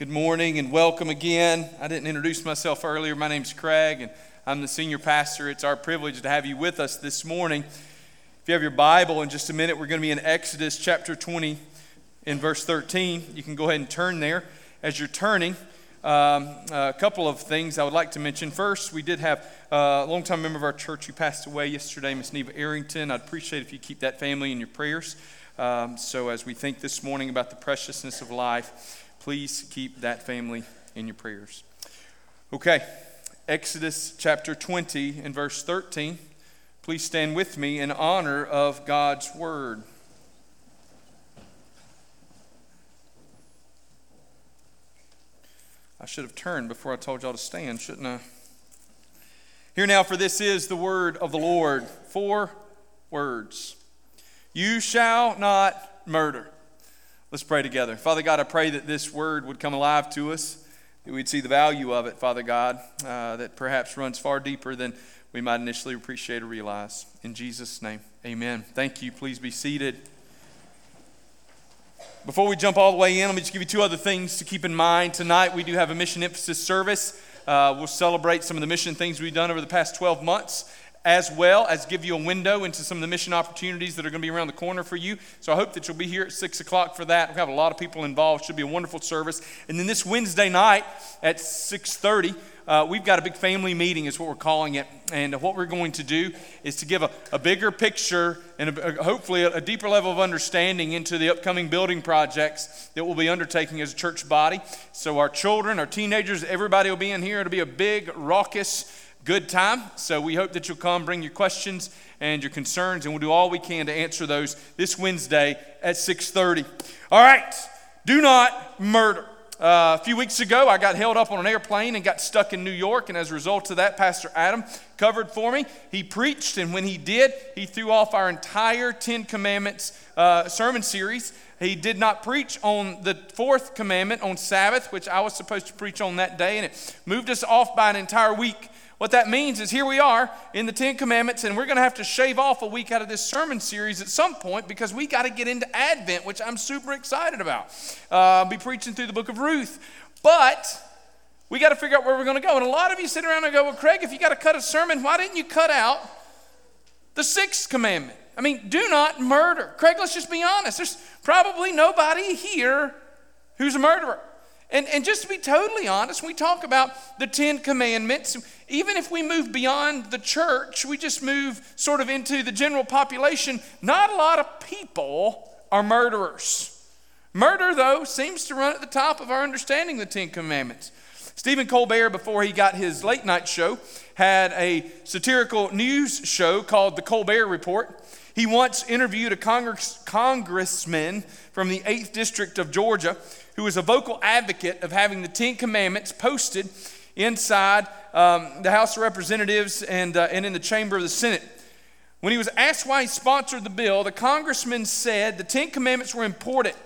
Good morning and welcome again. I didn't introduce myself earlier. My name's Craig and I'm the senior pastor. It's our privilege to have you with us this morning. If you have your Bible, in just a minute, we're going to be in Exodus chapter 20 in verse 13. You can go ahead and turn there. As you're turning, um, a couple of things I would like to mention. First, we did have a longtime member of our church who passed away yesterday, Miss Neva Arrington. I'd appreciate if you keep that family in your prayers. Um, so, as we think this morning about the preciousness of life, please keep that family in your prayers. Okay, Exodus chapter 20 and verse 13. Please stand with me in honor of God's word. I should have turned before I told y'all to stand, shouldn't I? Here now, for this is the word of the Lord. Four words You shall not murder. Let's pray together. Father God, I pray that this word would come alive to us, that we'd see the value of it, Father God, uh, that perhaps runs far deeper than we might initially appreciate or realize. In Jesus' name, amen. Thank you. Please be seated. Before we jump all the way in, let me just give you two other things to keep in mind. Tonight, we do have a mission emphasis service. Uh, we'll celebrate some of the mission things we've done over the past 12 months as well as give you a window into some of the mission opportunities that are going to be around the corner for you. So I hope that you'll be here at 6 o'clock for that. We have a lot of people involved. It should be a wonderful service. And then this Wednesday night at 6.30, uh, we've got a big family meeting is what we're calling it. And what we're going to do is to give a, a bigger picture and a, a, hopefully a deeper level of understanding into the upcoming building projects that we'll be undertaking as a church body. So our children, our teenagers, everybody will be in here. It'll be a big, raucous, good time. So we hope that you'll come, bring your questions and your concerns, and we'll do all we can to answer those this Wednesday at 6:30. All right, do not murder. Uh, a few weeks ago, I got held up on an airplane and got stuck in New York, and as a result of that, Pastor Adam covered for me. He preached, and when he did, he threw off our entire Ten Commandments uh, sermon series. He did not preach on the fourth commandment on Sabbath, which I was supposed to preach on that day, and it moved us off by an entire week. What that means is here we are in the Ten Commandments, and we're going to have to shave off a week out of this sermon series at some point because we got to get into Advent, which I'm super excited about. Uh, I'll be preaching through the book of Ruth. But we got to figure out where we're going to go. And a lot of you sit around and go, Well, Craig, if you got to cut a sermon, why didn't you cut out the sixth commandment? I mean, do not murder. Craig, let's just be honest. There's probably nobody here who's a murderer. And, and just to be totally honest, we talk about the Ten Commandments. Even if we move beyond the church, we just move sort of into the general population, not a lot of people are murderers. Murder, though, seems to run at the top of our understanding of the Ten Commandments. Stephen Colbert, before he got his late night show, had a satirical news show called The Colbert Report. He once interviewed a congress, congressman from the 8th District of Georgia who was a vocal advocate of having the Ten Commandments posted inside um, the House of Representatives and, uh, and in the chamber of the Senate. When he was asked why he sponsored the bill, the congressman said the Ten Commandments were important,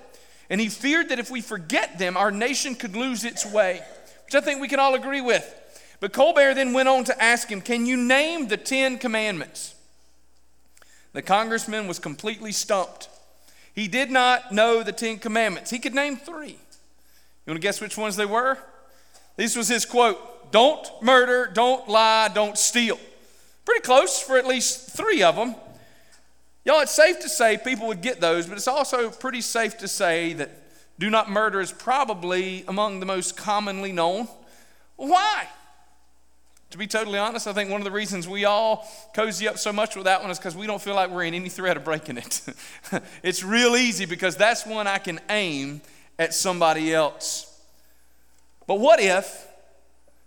and he feared that if we forget them, our nation could lose its way, which I think we can all agree with. But Colbert then went on to ask him, Can you name the Ten Commandments? The congressman was completely stumped. He did not know the Ten Commandments. He could name three. You want to guess which ones they were? This was his quote Don't murder, don't lie, don't steal. Pretty close for at least three of them. Y'all, it's safe to say people would get those, but it's also pretty safe to say that do not murder is probably among the most commonly known. Why? To be totally honest, I think one of the reasons we all cozy up so much with that one is because we don't feel like we're in any threat of breaking it. it's real easy because that's one I can aim at somebody else. But what if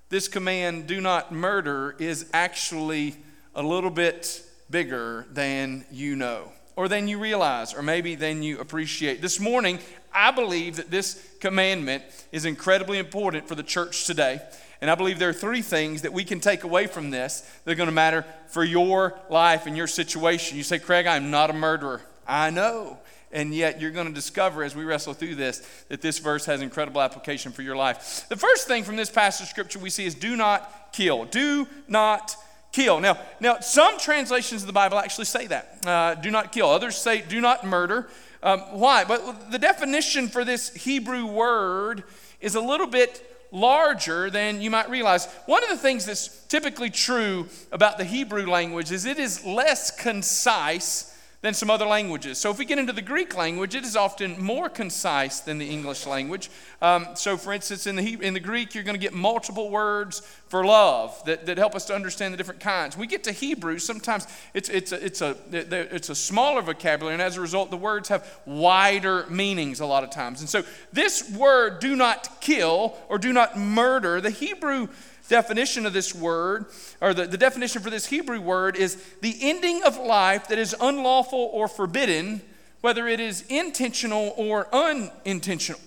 this command, do not murder, is actually a little bit bigger than you know, or than you realize, or maybe than you appreciate? This morning, I believe that this commandment is incredibly important for the church today. And I believe there are three things that we can take away from this that are going to matter for your life and your situation. You say, Craig, I'm not a murderer. I know. And yet, you're going to discover as we wrestle through this that this verse has incredible application for your life. The first thing from this passage of scripture we see is do not kill. Do not kill. Now, now some translations of the Bible actually say that. Uh, do not kill. Others say do not murder. Um, why? But the definition for this Hebrew word is a little bit larger than you might realize. One of the things that's typically true about the Hebrew language is it is less concise than some other languages. So if we get into the Greek language, it is often more concise than the English language. Um, so, for instance, in the, in the Greek, you're going to get multiple words for love that, that help us to understand the different kinds. we get to Hebrew, sometimes it's, it's, a, it's, a, it's a smaller vocabulary, and as a result, the words have wider meanings a lot of times. And so, this word, do not kill or do not murder, the Hebrew definition of this word, or the, the definition for this Hebrew word, is the ending of life that is unlawful or forbidden, whether it is intentional or unintentional.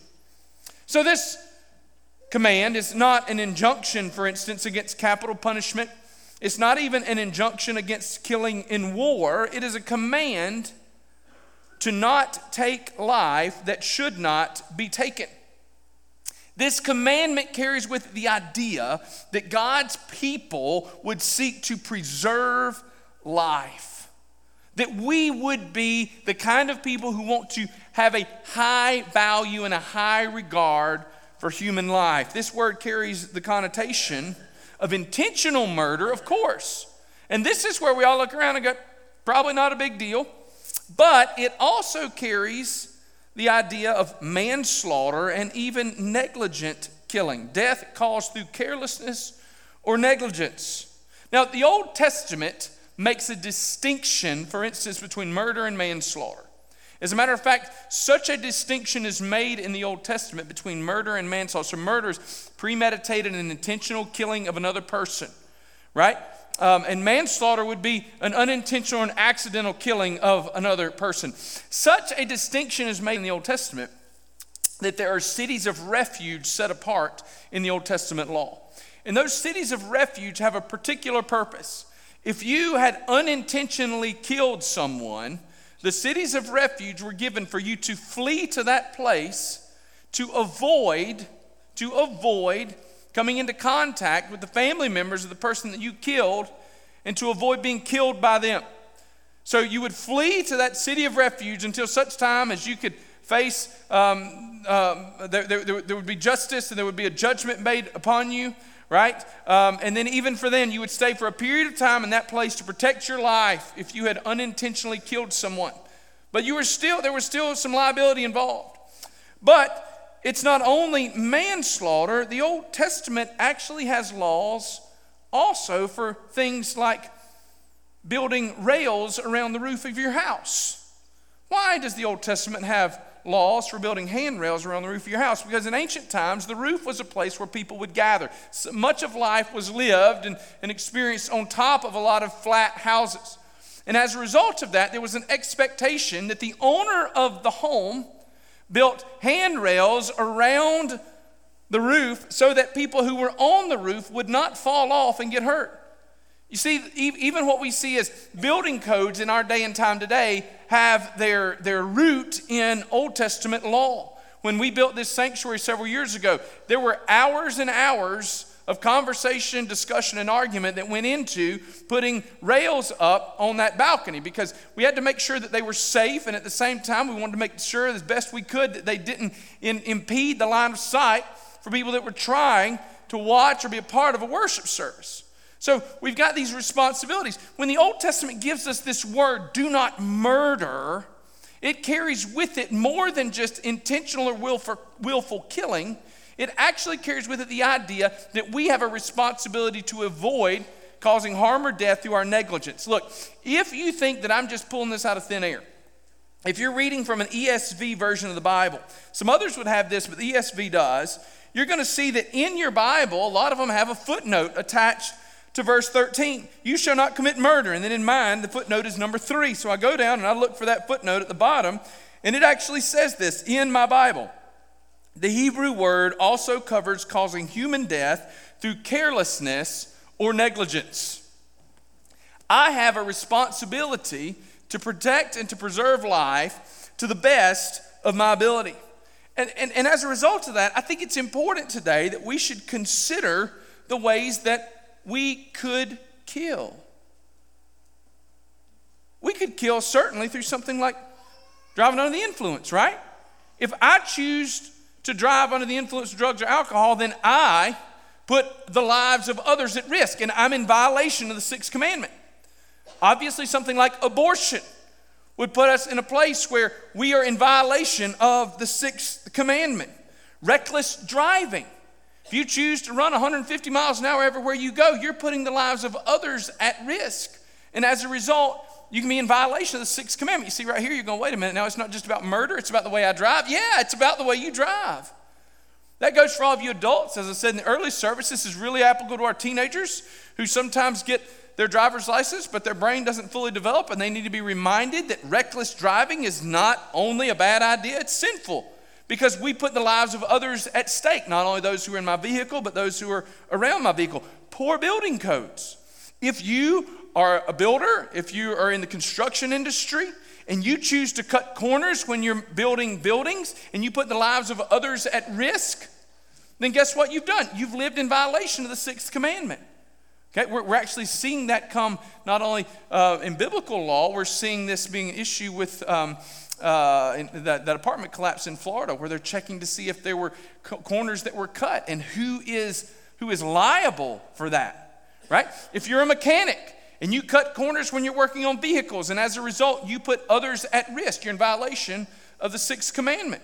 So, this command is not an injunction, for instance, against capital punishment. It's not even an injunction against killing in war. It is a command to not take life that should not be taken. This commandment carries with the idea that God's people would seek to preserve life. That we would be the kind of people who want to have a high value and a high regard for human life. This word carries the connotation of intentional murder, of course. And this is where we all look around and go, probably not a big deal. But it also carries the idea of manslaughter and even negligent killing, death caused through carelessness or negligence. Now, the Old Testament makes a distinction, for instance, between murder and manslaughter. As a matter of fact, such a distinction is made in the Old Testament between murder and manslaughter. So, murder is premeditated and intentional killing of another person, right? Um, and manslaughter would be an unintentional and accidental killing of another person. Such a distinction is made in the Old Testament that there are cities of refuge set apart in the Old Testament law. And those cities of refuge have a particular purpose. If you had unintentionally killed someone, the cities of refuge were given for you to flee to that place to avoid to avoid coming into contact with the family members of the person that you killed and to avoid being killed by them. So you would flee to that city of refuge until such time as you could face, um, um, there, there, there, would be justice and there would be a judgment made upon you, right? Um, and then, even for then, you would stay for a period of time in that place to protect your life if you had unintentionally killed someone. But you were still, there was still some liability involved. But it's not only manslaughter, the Old Testament actually has laws also for things like building rails around the roof of your house. Why does the Old Testament have laws for building handrails around the roof of your house? Because in ancient times, the roof was a place where people would gather. So much of life was lived and, and experienced on top of a lot of flat houses. And as a result of that, there was an expectation that the owner of the home built handrails around the roof so that people who were on the roof would not fall off and get hurt. You see, even what we see as building codes in our day and time today have their, their root in Old Testament law. When we built this sanctuary several years ago, there were hours and hours of conversation, discussion, and argument that went into putting rails up on that balcony because we had to make sure that they were safe, and at the same time, we wanted to make sure as best we could that they didn't in, impede the line of sight for people that were trying to watch or be a part of a worship service. So we've got these responsibilities. When the Old Testament gives us this word, do not murder, it carries with it more than just intentional or willful, willful killing it actually carries with it the idea that we have a responsibility to avoid causing harm or death through our negligence. Look, if you think that I'm just pulling this out of thin air, if you're reading from an ESV version of the Bible, some others would have this, but the ESV does, you're going to see that in your Bible, a lot of them have a footnote attached to verse 13. You shall not commit murder. And then in mine, the footnote is number three. So I go down and I look for that footnote at the bottom, and it actually says this in my Bible. The Hebrew word also covers causing human death through carelessness or negligence. I have a responsibility to protect and to preserve life to the best of my ability. And, and, and as a result of that, I think it's important today that we should consider the ways that we could kill. We could kill certainly through something like driving under the influence, right? If I choose to drive under the influence of drugs or alcohol, then I put the lives of others at risk, and I'm in violation of the sixth commandment. Obviously, something like abortion would put us in a place where we are in violation of the sixth commandment. Reckless driving. If you choose to run 150 miles an hour everywhere you go, you're putting the lives of others at risk. And as a result, you can be in violation of the sixth commandment. You see right here, you're going, wait a minute, now it's not just about murder, it's about the way I drive. Yeah, it's about the way you drive. That goes for all of you adults. As I said in the early service, this is really applicable to our teenagers who sometimes get their driver's license, but their brain doesn't fully develop, and they need to be reminded that reckless driving is not only a bad idea, it's sinful because we put the lives of others at stake, not only those who are in my vehicle, but those who are around my vehicle. Poor building codes. If you are a builder, if you are in the construction industry, and you choose to cut corners when you're building buildings and you put the lives of others at risk, then guess what you've done? You've lived in violation of the sixth commandment. Okay, we're, we're actually seeing that come not only uh, in biblical law, we're seeing this being an issue with um, uh, that, that apartment collapse in Florida, where they're checking to see if there were co- corners that were cut and who is who is liable for that. Right? If you're a mechanic and you cut corners when you're working on vehicles, and as a result, you put others at risk. You're in violation of the sixth commandment.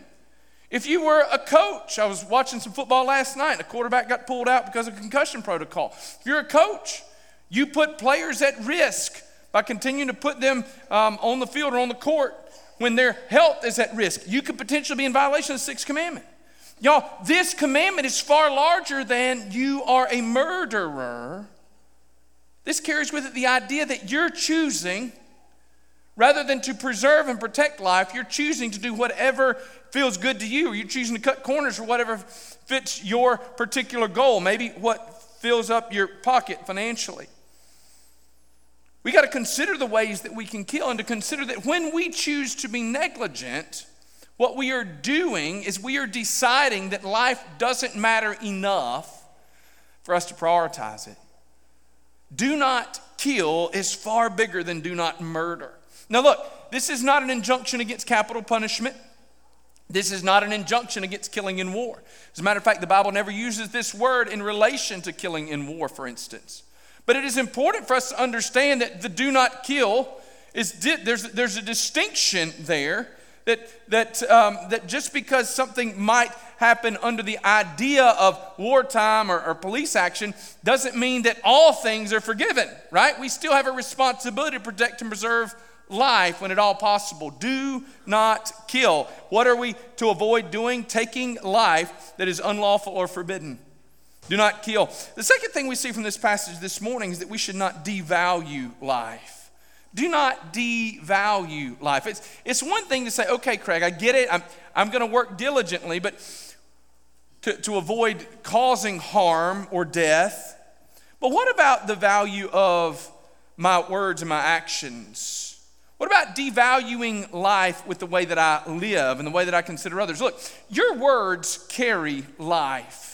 If you were a coach, I was watching some football last night, a quarterback got pulled out because of concussion protocol. If you're a coach, you put players at risk by continuing to put them um, on the field or on the court when their health is at risk. You could potentially be in violation of the sixth commandment. Y'all, this commandment is far larger than you are a murderer this carries with it the idea that you're choosing, rather than to preserve and protect life, you're choosing to do whatever feels good to you. You're choosing to cut corners for whatever fits your particular goal, maybe what fills up your pocket financially. We got to consider the ways that we can kill and to consider that when we choose to be negligent, what we are doing is we are deciding that life doesn't matter enough for us to prioritize it. Do not kill is far bigger than do not murder. Now, look, this is not an injunction against capital punishment. This is not an injunction against killing in war. As a matter of fact, the Bible never uses this word in relation to killing in war, for instance. But it is important for us to understand that the do not kill is there's, there's a distinction there that, that, um, that just because something might happen under the idea of wartime or, or police action doesn't mean that all things are forgiven, right? We still have a responsibility to protect and preserve life when at all possible. Do not kill. What are we to avoid doing? Taking life that is unlawful or forbidden. Do not kill. The second thing we see from this passage this morning is that we should not devalue life. Do not devalue life. It's, it's one thing to say, okay, Craig, I get it. I'm, I'm going to work diligently, but to, to avoid causing harm or death. But what about the value of my words and my actions? What about devaluing life with the way that I live and the way that I consider others? Look, your words carry life.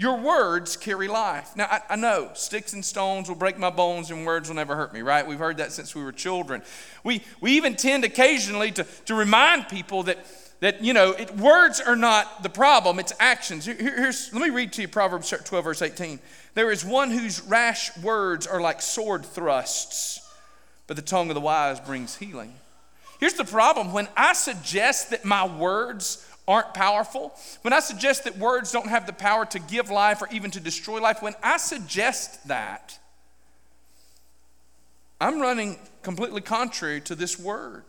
Your words carry life. Now, I, I, know sticks and stones will break my bones and words will never hurt me, right? We've heard that since we were children. We, we even tend occasionally to, to remind people that that, you know, it, words are not the problem, it's actions. Here, here's, let me read to you Proverbs 12, verse 18. There is one whose rash words are like sword thrusts, but the tongue of the wise brings healing. Here's the problem when I suggest that my words aren't powerful, when I suggest that words don't have the power to give life or even to destroy life, when I suggest that, I'm running completely contrary to this word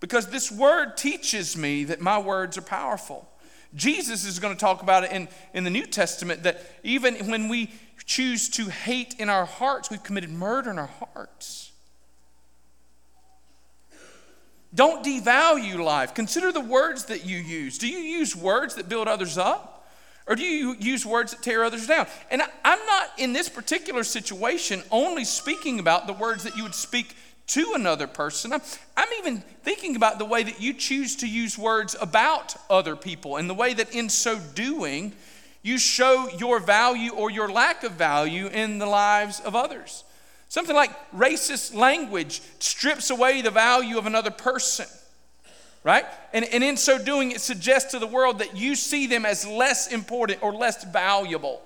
because this word teaches me that my words are powerful. Jesus is going to talk about it in, in the New Testament that even when we choose to hate in our hearts, we've committed murder in our hearts. Don't devalue life. Consider the words that you use. Do you use words that build others up? Or do you use words that tear others down? And I'm not in this particular situation only speaking about the words that you would speak to another person. I'm, even thinking about the way that you choose to use words about other people and the way that in so doing, you show your value or your lack of value in the lives of others. Something like racist language strips away the value of another person right? And, and in so doing, it suggests to the world that you see them as less important or less valuable.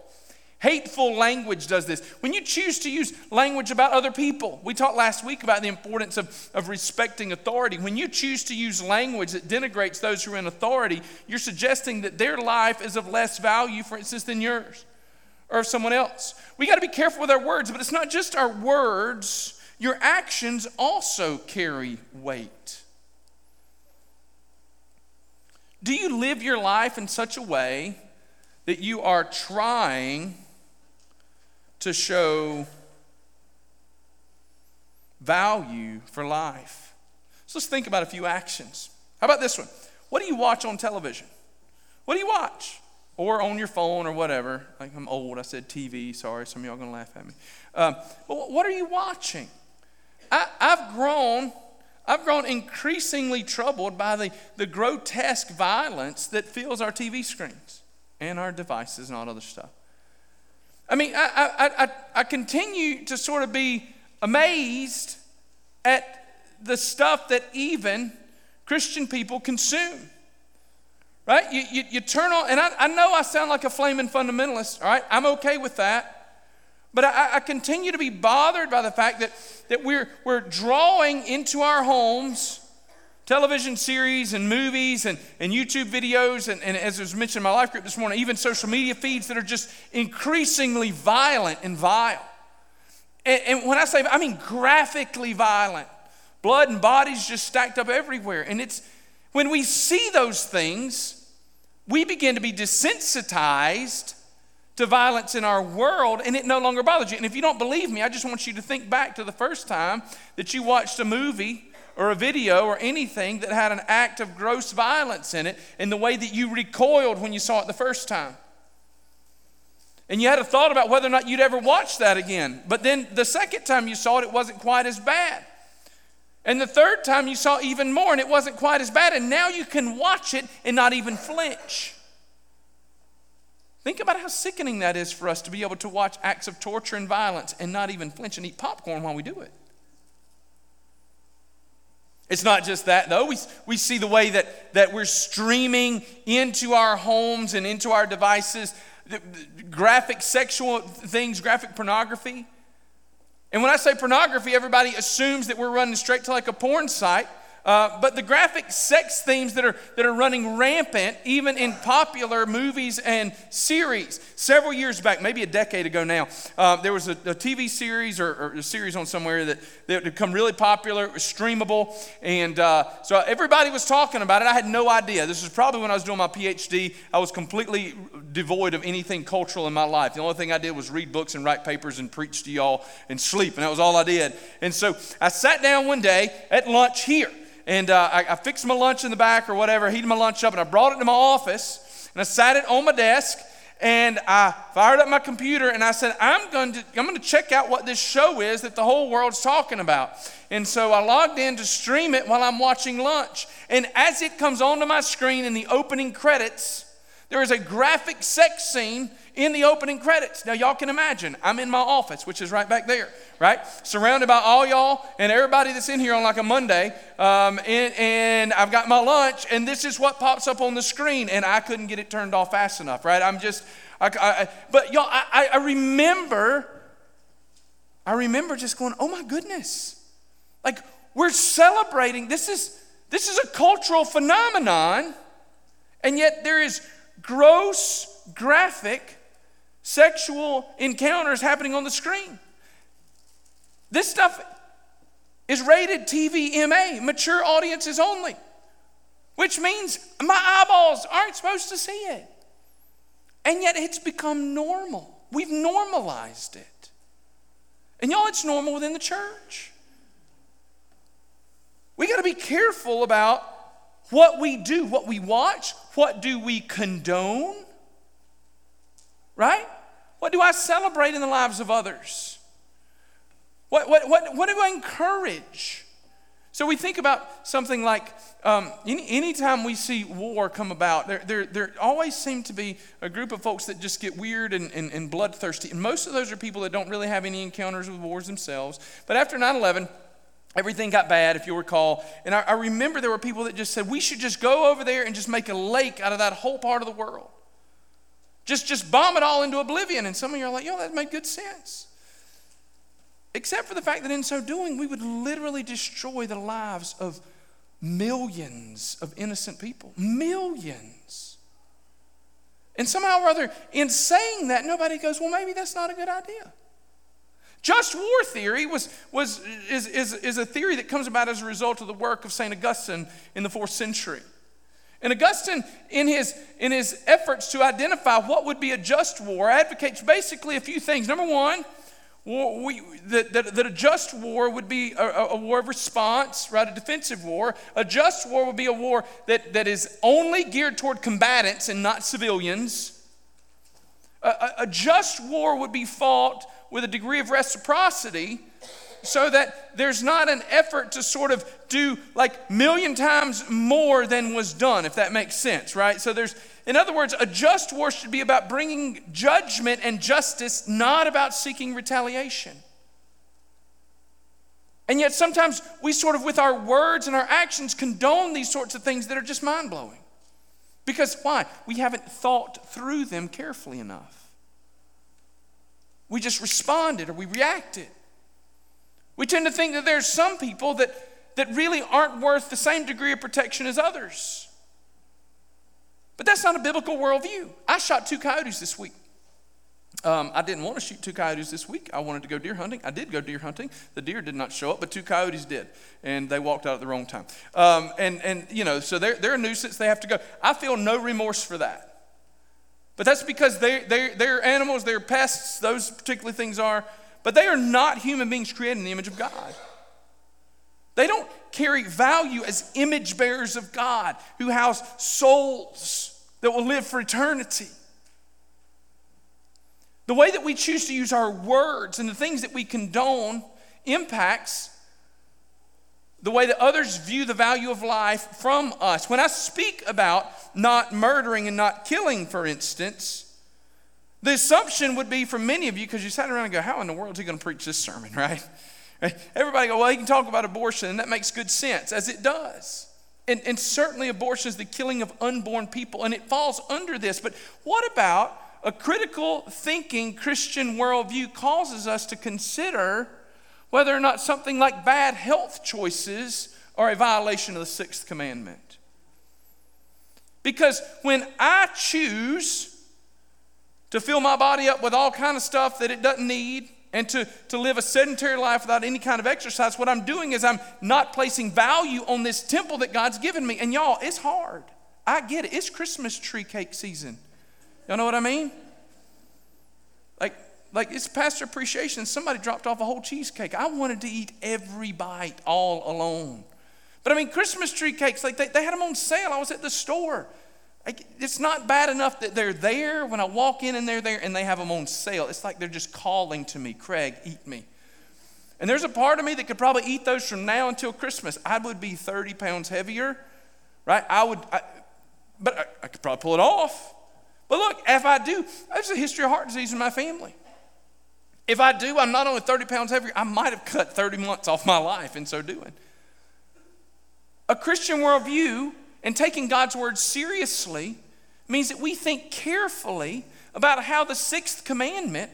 Hateful language does this. When you choose to use language about other people, we talked last week about the importance of, of respecting authority. When you choose to use language that denigrates those who are in authority, you're suggesting that their life is of less value, for instance, than yours or someone else. We got to be careful with our words, but it's not just our words, your actions also carry weight. Do you live your life in such a way that you are trying to show value for life. So let's think about a few actions. How about this one? What do you watch on television? What do you watch? Or on your phone or whatever. Like I'm old, I said TV, sorry, some of y'all gonna laugh at me. Um, but what are you watching? I, I've grown I've grown increasingly troubled by the, the grotesque violence that fills our TV screens and our devices and all other stuff. I mean, I, I, I, I continue to sort of be amazed at the stuff that even Christian people consume. Right? You, you, you turn on, and I, I know I sound like a flaming fundamentalist, all right? I'm okay with that. But I, I, continue to be bothered by the fact that, that we're, we're drawing into our homes television series and movies and, and YouTube videos, and, and as was mentioned in my life group this morning, even social media feeds that are just increasingly violent and vile. And, and when I say, I mean graphically violent. Blood and bodies just stacked up everywhere. And it's when we see those things, we begin to be desensitized to violence in our world and it no longer bothers you. And if you don't believe me, I just want you to think back to the first time that you watched a movie or a video or anything that had an act of gross violence in it and the way that you recoiled when you saw it the first time. And you had a thought about whether or not you'd ever watch that again. But then the second time you saw it, it wasn't quite as bad. And the third time you saw even more and it wasn't quite as bad. And now you can watch it and not even flinch. Think about how sickening that is for us to be able to watch acts of torture and violence and not even flinch and eat popcorn while we do it. It's not just that, though. We, we see the way that, that we're streaming into our homes and into our devices graphic sexual things, graphic pornography. And when I say pornography, everybody assumes that we're running straight to like a porn site. Uh, but the graphic sex themes that are, that are running rampant, even in popular movies and series. Several years back, maybe a decade ago now, uh, there was a, a TV series or, or, a series on somewhere that, that had become really popular. It was streamable. And uh, so everybody was talking about it. I had no idea. This was probably when I was doing my PhD. I was completely devoid of anything cultural in my life. The only thing I did was read books and write papers and preach to y'all and sleep. And that was all I did. And so I sat down one day at lunch here and uh, I, I, fixed my lunch in the back or whatever, heated my lunch up, and I brought it to my office, and I sat it on my desk, and I fired up my computer, and I said, I'm going to, I'm going to check out what this show is that the whole world's talking about. And so I logged in to stream it while I'm watching lunch. And as it comes onto my screen in the opening credits, there is a graphic sex scene in the opening credits. Now, y'all can imagine, I'm in my office, which is right back there, right? Surrounded by all y'all and everybody that's in here on like a Monday. Um, and, and I've got my lunch, and this is what pops up on the screen, and I couldn't get it turned off fast enough, right? I'm just, I, I, but y'all, I, I remember, I remember just going, oh my goodness. Like, we're celebrating, this is, this is a cultural phenomenon, and yet there is gross, graphic sexual encounters happening on the screen. This stuff is rated TV MA, mature audiences only, which means my eyeballs aren't supposed to see it. And yet it's become normal. We've normalized it. And y'all, it's normal within the church. We got to be careful about what we do, what we watch, what do we condone, right? What do I celebrate in the lives of others? What, what, what, what do I encourage? So we think about something like um, any, anytime we see war come about, there, there, there always seem to be a group of folks that just get weird and, and, and bloodthirsty. And most of those are people that don't really have any encounters with wars themselves. But after 9 11, everything got bad, if you recall. And I, I, remember there were people that just said, we should just go over there and just make a lake out of that whole part of the world. Just, just bomb it all into oblivion. And some of you are like, yo, that made good sense. Except for the fact that in so doing, we would literally destroy the lives of millions of innocent people. Millions. And somehow or other, in saying that, nobody goes, well, maybe that's not a good idea. Just war theory was, was, is, is, is a theory that comes about as a result of the work of St. Augustine in the fourth century. And Augustine, in his, in his efforts to identify what would be a just war, advocates basically a few things. Number one, war, we, that, that, that, a just war would be a, a, war of response, right? A defensive war. A just war would be a war that, that is only geared toward combatants and not civilians. A, a, a just war would be fought with a degree of reciprocity so that there's not an effort to sort of do like million times more than was done if that makes sense right? So there's in other words a just war should be about bringing judgment and justice not about seeking retaliation. And yet sometimes we sort of with our words and our actions condone these sorts of things that are just mind-blowing. Because why? We haven't thought through them carefully enough. We just responded or we reacted. We tend to think that there's some people that, that really aren't worth the same degree of protection as others. But that's not a biblical worldview. I shot two coyotes this week. Um, I didn't want to shoot two coyotes this week. I wanted to go deer hunting. I did go deer hunting. The deer did not show up, but two coyotes did, and they walked out at the wrong time. Um, and and you know, so they're they're a nuisance. They have to go. I feel no remorse for that. But that's because they, they, they're animals, they're pests, those particular things are. But they are not human beings created in the image of God. They don't carry value as image bearers of God who house souls that will live for eternity. The way that we choose to use our words and the things that we condone impacts the way that others view the value of life from us. When I speak about not murdering and not killing, for instance, the assumption would be for many of you, because you sat around and go, How in the world is he going to preach this sermon, right? Everybody go, Well, he can talk about abortion, and that makes good sense, as it does. And, and certainly, abortion is the killing of unborn people, and it falls under this. But what about a critical thinking Christian worldview causes us to consider? whether or not something like bad health choices are a violation of the sixth commandment. Because when I choose to fill my body up with all kind of stuff that it doesn't need and to, to live a sedentary life without any kind of exercise, what I'm doing is I'm not placing value on this temple that God's given me. And y'all, it's hard. I get it. It's Christmas tree cake season. Y'all know what I mean? Like, like it's pastor appreciation. Somebody dropped off a whole cheesecake. I wanted to eat every bite all alone. But I mean, Christmas tree cakes, like they, they had them on sale. I was at the store. It's not bad enough that they're there when I walk in and they're there and they have them on sale. It's like they're just calling to me, Craig, eat me. And there's a part of me that could probably eat those from now until Christmas. I would be 30 pounds heavier, right? I would, I, but I, I could probably pull it off. But look, if I do, there's a history of heart disease in my family. If I do, I'm not only 30 pounds heavier, I might have cut 30 months off my life in so doing. A Christian worldview and taking God's word seriously means that we think carefully about how the sixth commandment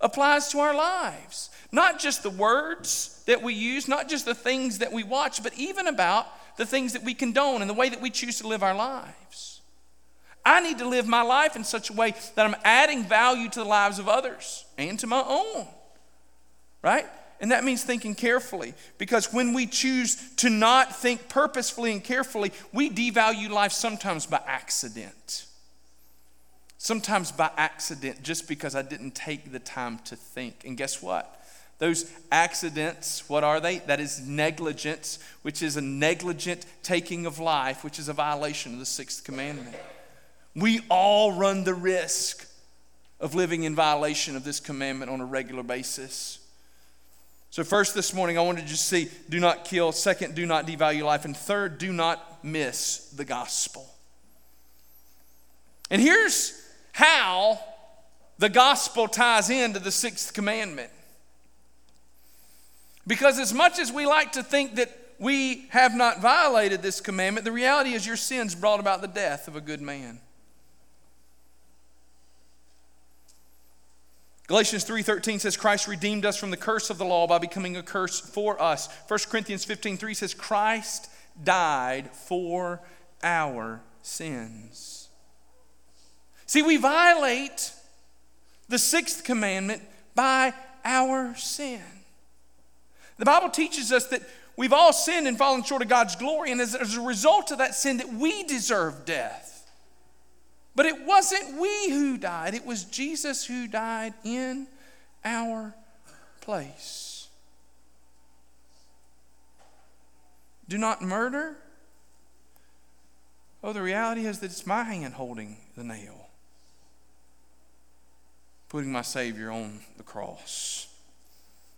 applies to our lives. Not just the words that we use, not just the things that we watch, but even about the things that we condone and the way that we choose to live our lives. I need to live my life in such a way that I'm adding value to the lives of others and to my own. Right? And that means thinking carefully because when we choose to not think purposefully and carefully, we devalue life sometimes by accident. Sometimes by accident, just because I didn't take the time to think. And guess what? Those accidents, what are they? That is negligence, which is a negligent taking of life, which is a violation of the sixth commandment. We all run the risk of living in violation of this commandment on a regular basis. So, first this morning, I wanted to just see do not kill. Second, do not devalue life. And third, do not miss the gospel. And here's how the gospel ties into the sixth commandment. Because as much as we like to think that we have not violated this commandment, the reality is your sins brought about the death of a good man. Galatians 3:13 says Christ redeemed us from the curse of the law by becoming a curse for us. 1 Corinthians 15:3 says Christ died for our sins. See, we violate the sixth commandment by our sin. The Bible teaches us that we've all sinned and fallen short of God's glory, and as, as a result of that sin, that we deserve death. But it wasn't we who died, it was Jesus who died in our place. Do not murder. Oh, the reality is that it's my hand holding the nail, putting my Savior on the cross.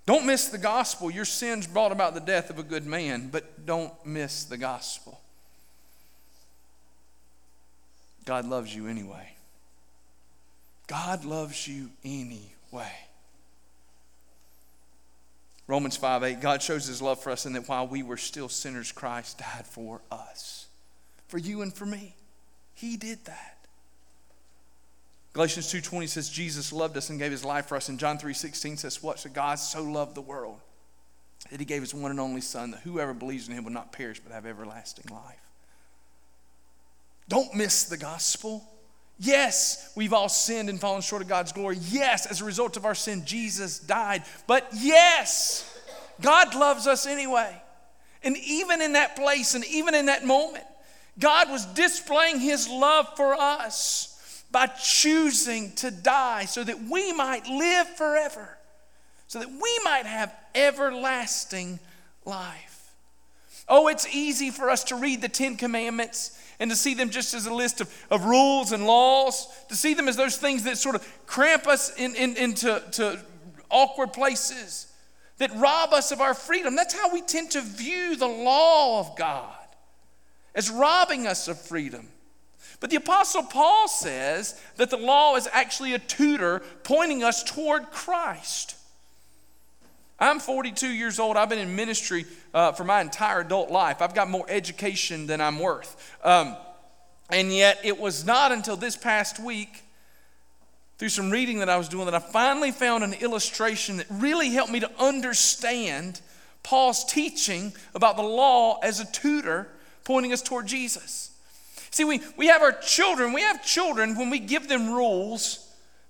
Don't miss the gospel. Your sins brought about the death of a good man, but don't miss the gospel. God loves you anyway. God loves you anyway. Romans 5 8, God shows his love for us in that while we were still sinners, Christ died for us. For you and for me. He did that. Galatians 2:20 says Jesus loved us and gave his life for us. And John 3:16 says what? So God so loved the world that he gave his one and only son that whoever believes in him will not perish but have everlasting life. Don't miss the gospel. Yes, we've all sinned and fallen short of God's glory. Yes, as a result of our sin, Jesus died. But yes, God loves us anyway. And even in that place and even in that moment, God was displaying his love for us by choosing to die so that we might live forever, so that we might have everlasting life. Oh, it's easy for us to read the Ten Commandments and to see them just as a list of, of rules and laws, to see them as those things that sort of cramp us in, in, into to awkward places, that rob us of our freedom. That's how we tend to view the law of God, as robbing us of freedom. But the Apostle Paul says that the law is actually a tutor pointing us toward Christ. I'm 42 years old. I've been in ministry uh, for my entire adult life. I've got more education than I'm worth. Um, and yet, it was not until this past week, through some reading that I was doing, that I finally found an illustration that really helped me to understand Paul's teaching about the law as a tutor pointing us toward Jesus. See, we, we have our children, we have children, when we give them rules,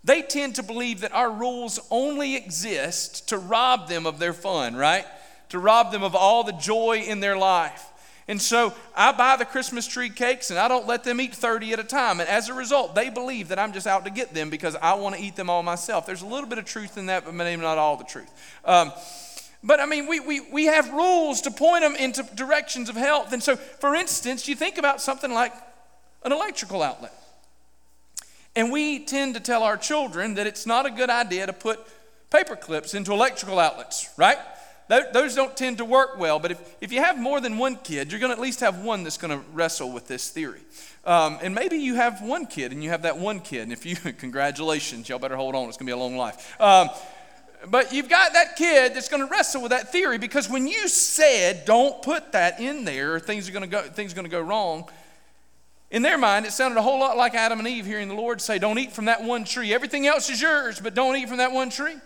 they tend to believe that our rules only exist to rob them of their fun, right? To rob them of all the joy in their life. And so I buy the Christmas tree cakes and I don't let them eat 30 at a time. And as a result, they believe that I'm just out to get them because I want to eat them all myself. There's a little bit of truth in that, but maybe not all the truth. Um, but I mean, we, we, we have rules to point them into directions of health. And so, for instance, you think about something like an electrical outlet. And we tend to tell our children that it's not a good idea to put paper clips into electrical outlets, right? Those don't tend to work well, but if, if you have more than one kid, you're going to at least have one that's going to wrestle with this theory. Um, and maybe you have one kid and you have that one kid, and if you, congratulations, y'all better hold on, it's going to be a long life. Um, but you've got that kid that's going to wrestle with that theory because when you said don't put that in there, things are going to go, things are going to go wrong. In their mind, it sounded a whole lot like Adam and Eve hearing the Lord say, Don't eat from that one tree. Everything else is yours, but don't eat from that one tree.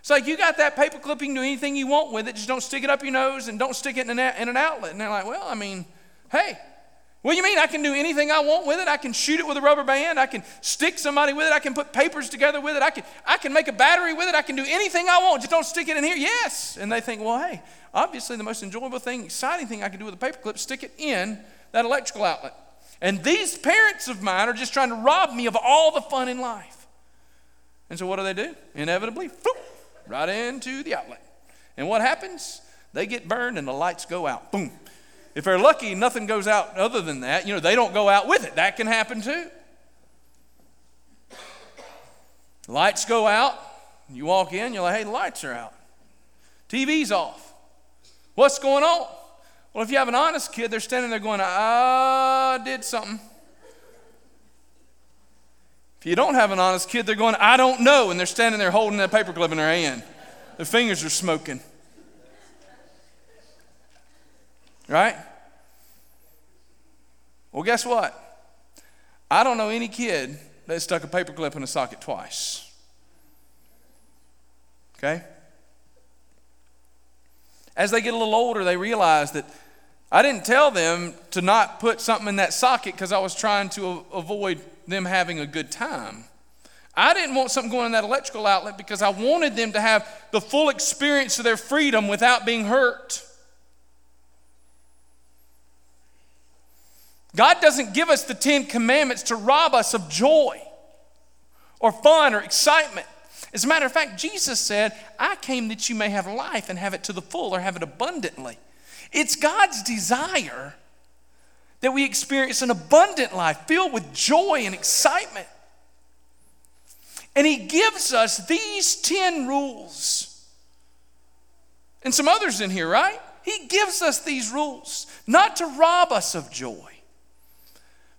It's like you got that paper clipping, do anything you want with it, just don't stick it up your nose and don't stick it in an, in an outlet. And they're like, Well, I mean, hey, what do you mean I can do anything I want with it? I can shoot it with a rubber band. I can stick somebody with it. I can put papers together with it. I can, I can make a battery with it. I can do anything I want. Just don't stick it in here. Yes. And they think, well, hey, obviously the most enjoyable thing, exciting thing I can do with a paperclip, stick it in that electrical outlet. And these parents of mine are just trying to rob me of all the fun in life. And so what do they do? Inevitably, boom, right into the outlet. And what happens? They get burned and the lights go out. Boom. If they're lucky, nothing goes out other than that. You know, they don't go out with it. That can happen too. Lights go out. You walk in, you're like, hey, the lights are out. TV's off. What's going on? Well, if you have an honest kid, they're standing there going, I did something. If you don't have an honest kid, they're going, I don't know. And they're standing there holding that paperclip in their hand. Their fingers are smoking. Right? Well, guess what? I don't know any kid that stuck a paperclip in a socket twice. Okay? As they get a little older, they realize that I didn't tell them to not put something in that socket because I was trying to avoid them having a good time. I didn't want something going in that electrical outlet because I wanted them to have the full experience of their freedom without being hurt. God doesn't give us the Ten Commandments to rob us of joy or fun or excitement. As a matter of fact, Jesus said, I came that you may have life and have it to the full or have it abundantly. It's God's desire that we experience an abundant life filled with joy and excitement. And He gives us these 10 rules. And some others in here, right? He gives us these rules not to rob us of joy,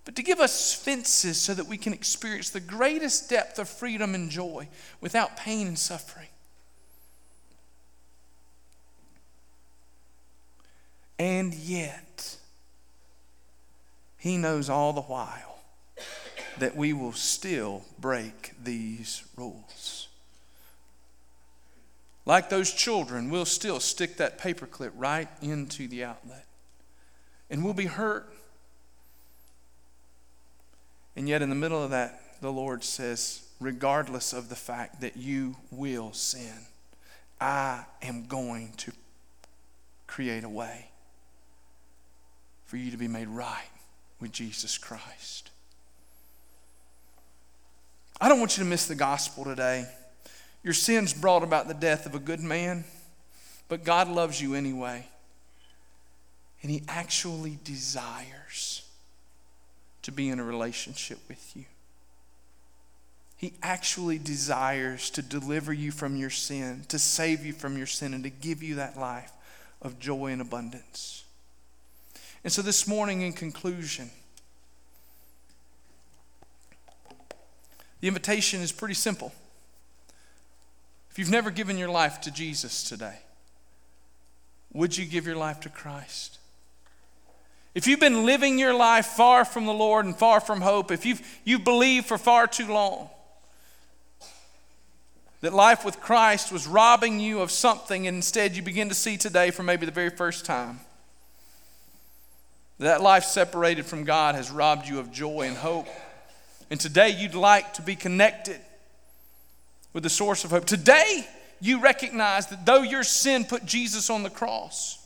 but to give us fences so that we can experience the greatest depth of freedom and joy without pain and suffering. And yet, He knows all the while that we will still break these rules. Like those children, we'll still stick that paperclip right into the outlet. And we'll be hurt and yet, in the middle of that, the Lord says, regardless of the fact that you will sin, I am going to create a way for you to be made right with Jesus Christ. I don't want you to miss the gospel today. Your sins brought about the death of a good man, but God loves you anyway. And He actually desires to be in a relationship with you. He actually desires to deliver you from your sin, to save you from your sin, and to give you that life of joy and abundance. And so, this morning, in conclusion, the invitation is pretty simple. If you've never given your life to Jesus today, would you give your life to Christ? If you've been living your life far from the Lord and far from hope, if you've, you've believed for far too long that life with Christ was robbing you of something, and instead you begin to see today for maybe the very first time that life separated from God has robbed you of joy and hope. And today you'd like to be connected with the source of hope. Today you recognize that though your sin put Jesus on the cross,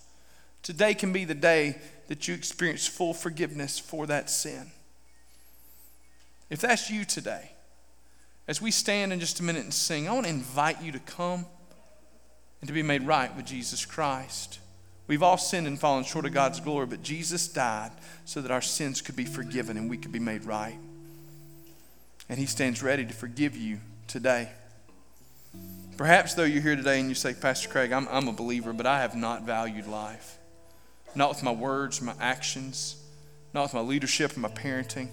today can be the day that you experience full forgiveness for that sin. If that's you today, as we stand in just a minute and sing, I want to invite you to come and to be made right with Jesus Christ. We've all sinned and fallen short of God's glory, but Jesus died so that our sins could be forgiven and we could be made right. And He stands ready to forgive you today. Perhaps, though, you're here today and you say, Pastor Craig, I'm, I'm a believer, but I have not valued life not with my words, my actions, not with my leadership and my parenting.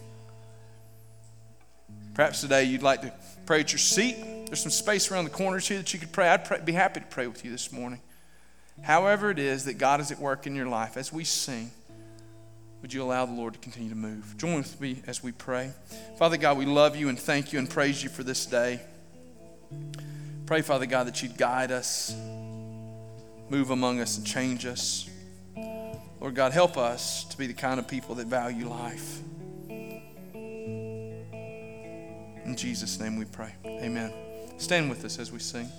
Perhaps today you'd like to pray at your seat. There's some space around the corners here that you could pray. I'd pray, be happy to pray with you this morning. However, it is that God is at work in your life, as we sing, would you allow the Lord to continue to move? Join with me as we pray. Father God, we love you and thank you and praise you for this day. Pray, Father God, that you'd guide us, move among us, and change us. Lord God, help us to be the kind of people that value life. In Jesus' name we pray. Amen. Stand with us as we sing.